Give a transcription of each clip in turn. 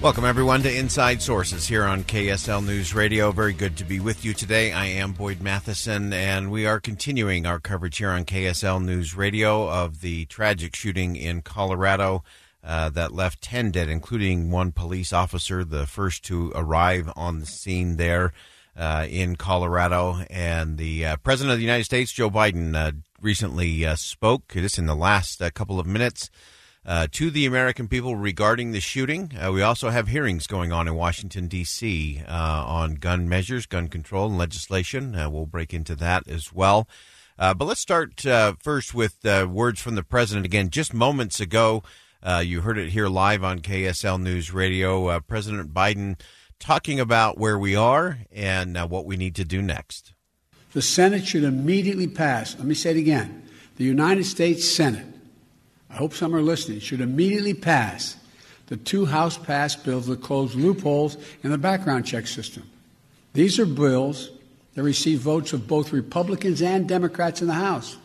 Welcome, everyone, to Inside Sources here on KSL News Radio. Very good to be with you today. I am Boyd Matheson, and we are continuing our coverage here on KSL News Radio of the tragic shooting in Colorado uh, that left 10 dead, including one police officer, the first to arrive on the scene there uh, in Colorado. And the uh, President of the United States, Joe Biden, uh, recently uh, spoke just in the last uh, couple of minutes uh, to the American people regarding the shooting. Uh, we also have hearings going on in Washington, D.C. Uh, on gun measures, gun control, and legislation. Uh, we'll break into that as well. Uh, but let's start uh, first with words from the president. Again, just moments ago, you heard it here live on KSL News Radio. President Biden talking about where we are and what we need to do next. The Senate should immediately pass. Let me say it again. The United States Senate I hope some are listening, should immediately pass the two House passed bills that close loopholes in the background check system. These are bills that receive votes of both Republicans and Democrats in the House.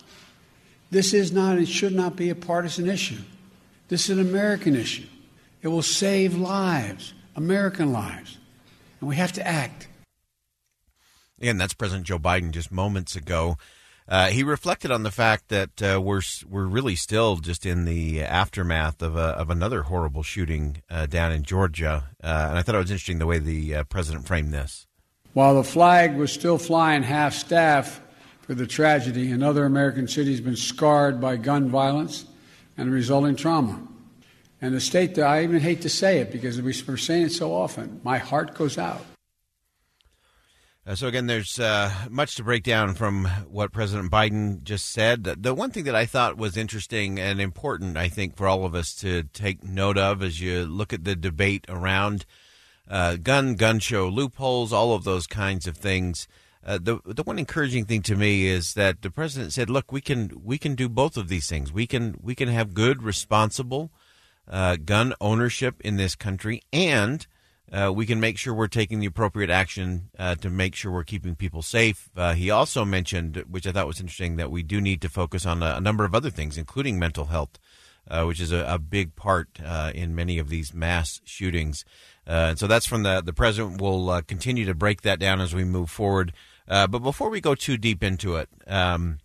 This is not and should not be a partisan issue. This is an American issue. It will save lives, American lives, and we have to act. And that's President Joe Biden just moments ago. Uh, he reflected on the fact that uh, we're we're really still just in the aftermath of a, of another horrible shooting uh, down in Georgia, uh, and I thought it was interesting the way the uh, president framed this. While the flag was still flying half staff for the tragedy, another American city has been scarred by gun violence and resulting trauma. And the state, I even hate to say it because we're saying it so often, my heart goes out uh, so again, there's uh, much to break down from what President Biden just said. The one thing that I thought was interesting and important, I think, for all of us to take note of as you look at the debate around uh, gun, gun show loopholes, all of those kinds of things. Uh, the the one encouraging thing to me is that the president said, "Look, we can we can do both of these things. We can we can have good, responsible uh, gun ownership in this country, and." Uh, we can make sure we're taking the appropriate action uh, to make sure we're keeping people safe. Uh, he also mentioned, which I thought was interesting, that we do need to focus on a, a number of other things, including mental health, uh, which is a, a big part uh, in many of these mass shootings. Uh, and so that's from the the president. We'll continue to break that down as we move forward. but before we go too deep into it. Um,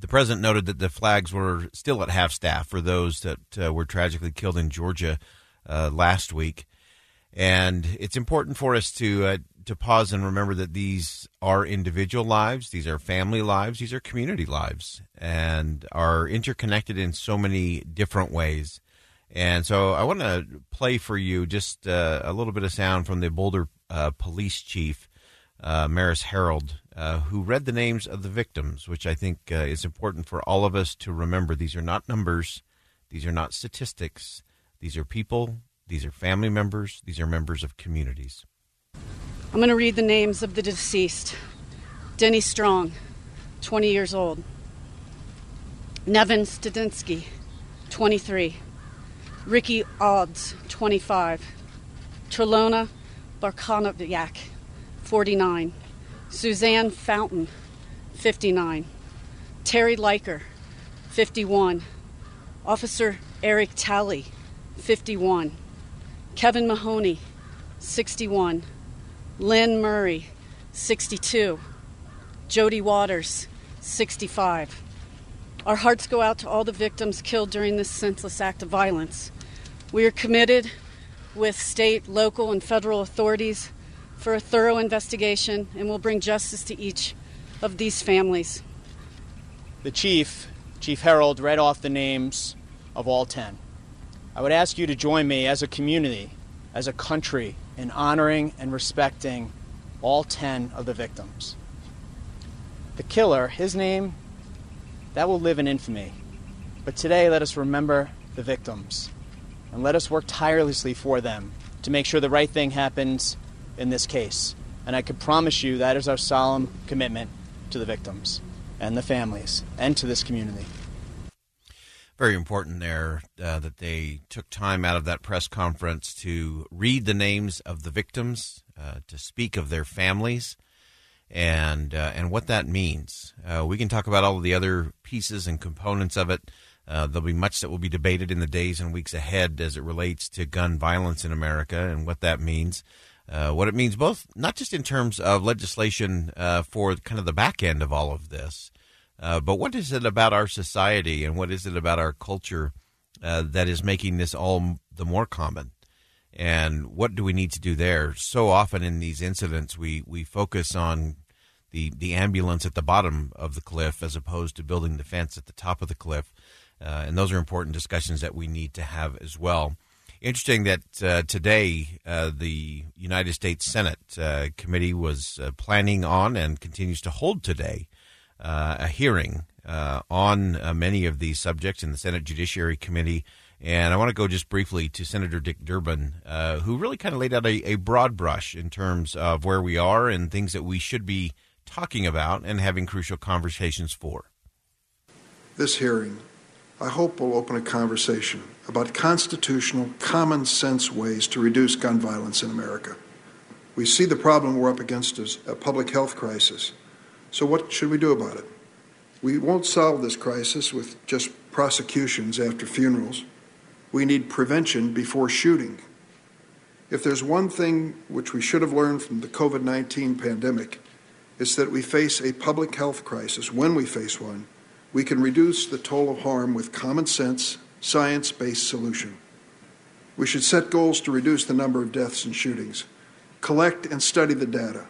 the president noted that the flags were still at half staff for those that were tragically killed in Georgia last week. And it's important for us to uh, to pause and remember that these are individual lives, these are family lives, these are community lives, and are interconnected in so many different ways. And so I want to play for you just uh, a little bit of sound from the Boulder uh, police chief, uh, Maris Herold, uh, who read the names of the victims, which I think uh, is important for all of us to remember. These are not numbers, these are not statistics, these are people these are family members, these are members of communities. I'm going to read the names of the deceased. Denny Stong, 20 years old, Neven Studinsky, 23, Rikki Olds, 25, Tralona Bartkowiak, 49, Suzanne Fountain, 59, Teri Leiker, 51, Officer Eric Talley, 51, Kevin Mahoney, 61. Lynn Murray, 62. Jody Waters, 65. Our hearts go out to all the victims killed during this senseless act of violence. We are committed with state, local, and federal authorities for a thorough investigation and will bring justice to each of these families. The chief, Chief Herold, read off the names of all 10. I would ask you to join me as a community, as a country, in honoring and respecting all 10 of the victims. The killer, his name, that will live in infamy. But today, let us remember the victims and let us work tirelessly for them to make sure the right thing happens in this case. And I can promise you that is our solemn commitment to the victims and the families and to this community. Very important there uh, that they took time out of that press conference to read the names of the victims, uh, to speak of their families, and uh, and what that means. Uh, we can talk about all of the other pieces and components of it. Uh, there'll be much that will be debated in the days and weeks ahead as it relates to gun violence in America and what that means. Uh, what it means, both not just in terms of legislation for kind of the back end of all of this, uh, but what is it about our society and what is it about our culture uh, that is making this all the more common? And what do we need to do there? So often in these incidents, we, we focus on the, the ambulance at the bottom of the cliff as opposed to building the fence at the top of the cliff. Uh, and those are important discussions that we need to have as well. Interesting that uh, today uh, the United States Senate committee was planning on and continues to hold today Uh, a hearing uh, on uh, many of these subjects in the Senate Judiciary Committee. And I want to go just briefly to Senator Dick Durbin, who really kind of laid out a, a broad brush in terms of where we are and things that we should be talking about and having crucial conversations for. This hearing I hope will open a conversation about constitutional, common sense ways to reduce gun violence in America. We see the problem we're up against as a public health crisis. So, what should we do about it? We won't solve this crisis with just prosecutions after funerals. We need prevention before shooting. If there's one thing which we should have learned from the COVID 19 pandemic, it's that we face a public health crisis when we face one we can reduce the toll of harm with common sense, science based solution. We should set goals to reduce the number of deaths and shootings, collect and study the data,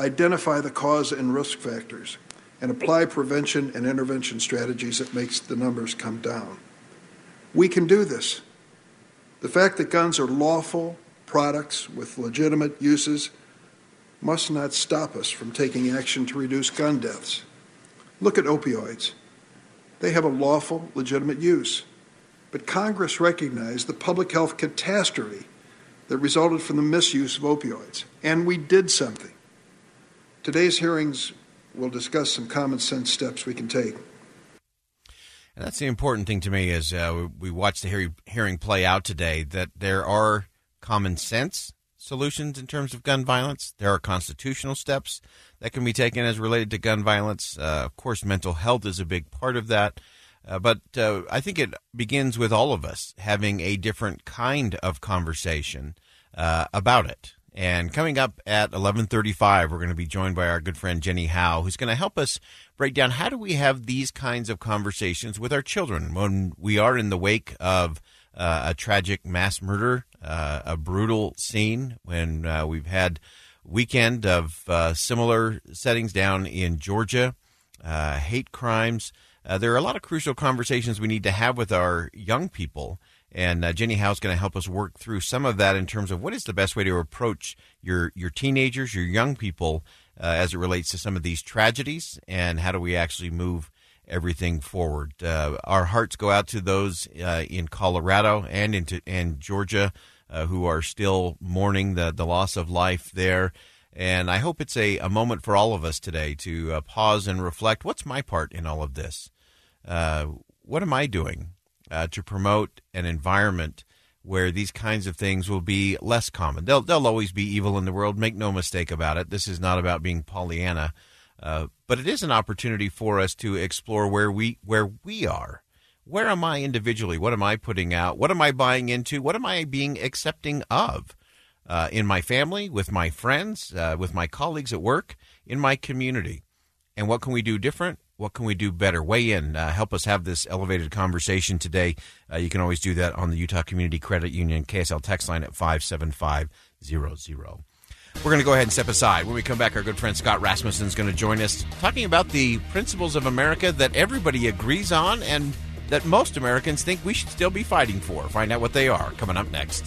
identify the cause and risk factors, and apply prevention and intervention strategies that makes the numbers come down. We can do this. The fact that guns are lawful products with legitimate uses must not stop us from taking action to reduce gun deaths. Look at opioids. They have a lawful, legitimate use. But Congress recognized the public health catastrophe that resulted from the misuse of opioids, and we did something. Today's hearings will discuss some common sense steps we can take. And that's the important thing to me as uh, we watch the hearing play out today that there are common sense solutions in terms of gun violence. There are constitutional steps that can be taken as related to gun violence. Uh, of course, mental health is a big part of that. Uh, but uh, I think it begins with all of us having a different kind of conversation uh, about it. And coming up at 11:35, we're going to be joined by our good friend Jenny Howe, who's going to help us break down how do we have these kinds of conversations with our children when we are in the wake of uh, a tragic mass murder, uh, a brutal scene, when uh, we've had weekend of uh, similar settings down in Georgia, uh, hate crimes. Uh, there are a lot of crucial conversations we need to have with our young people. And uh, Jenny Howe is going to help us work through some of that in terms of what is the best way to approach your, your teenagers, your young people, uh, as it relates to some of these tragedies, and how do we actually move everything forward. Uh, our hearts go out to those in Colorado and into and Georgia uh, who are still mourning the, the loss of life there. And I hope it's a, a moment for all of us today to uh, pause and reflect what's my part in all of this? Uh, what am I doing uh, to promote an environment where these kinds of things will be less common? They'll there'll always be evil in the world, make no mistake about it. This is not about being Pollyanna. Uh, but it is an opportunity for us to explore where we where we are where am I individually? What am I putting out? What am I buying into? What am I being accepting of uh, in my family, with my friends, uh, with my colleagues at work, in my community? And what can we do different? What can we do better? Weigh in. Uh, help us have this elevated conversation today. Uh, you can always do that on the Utah Community Credit Union KSL text line at 57500. We're going to go ahead and step aside. When we come back, our good friend Scott Rasmussen is going to join us talking about the principles of America that everybody agrees on and that most Americans think we should still be fighting for. Find out what they are coming up next.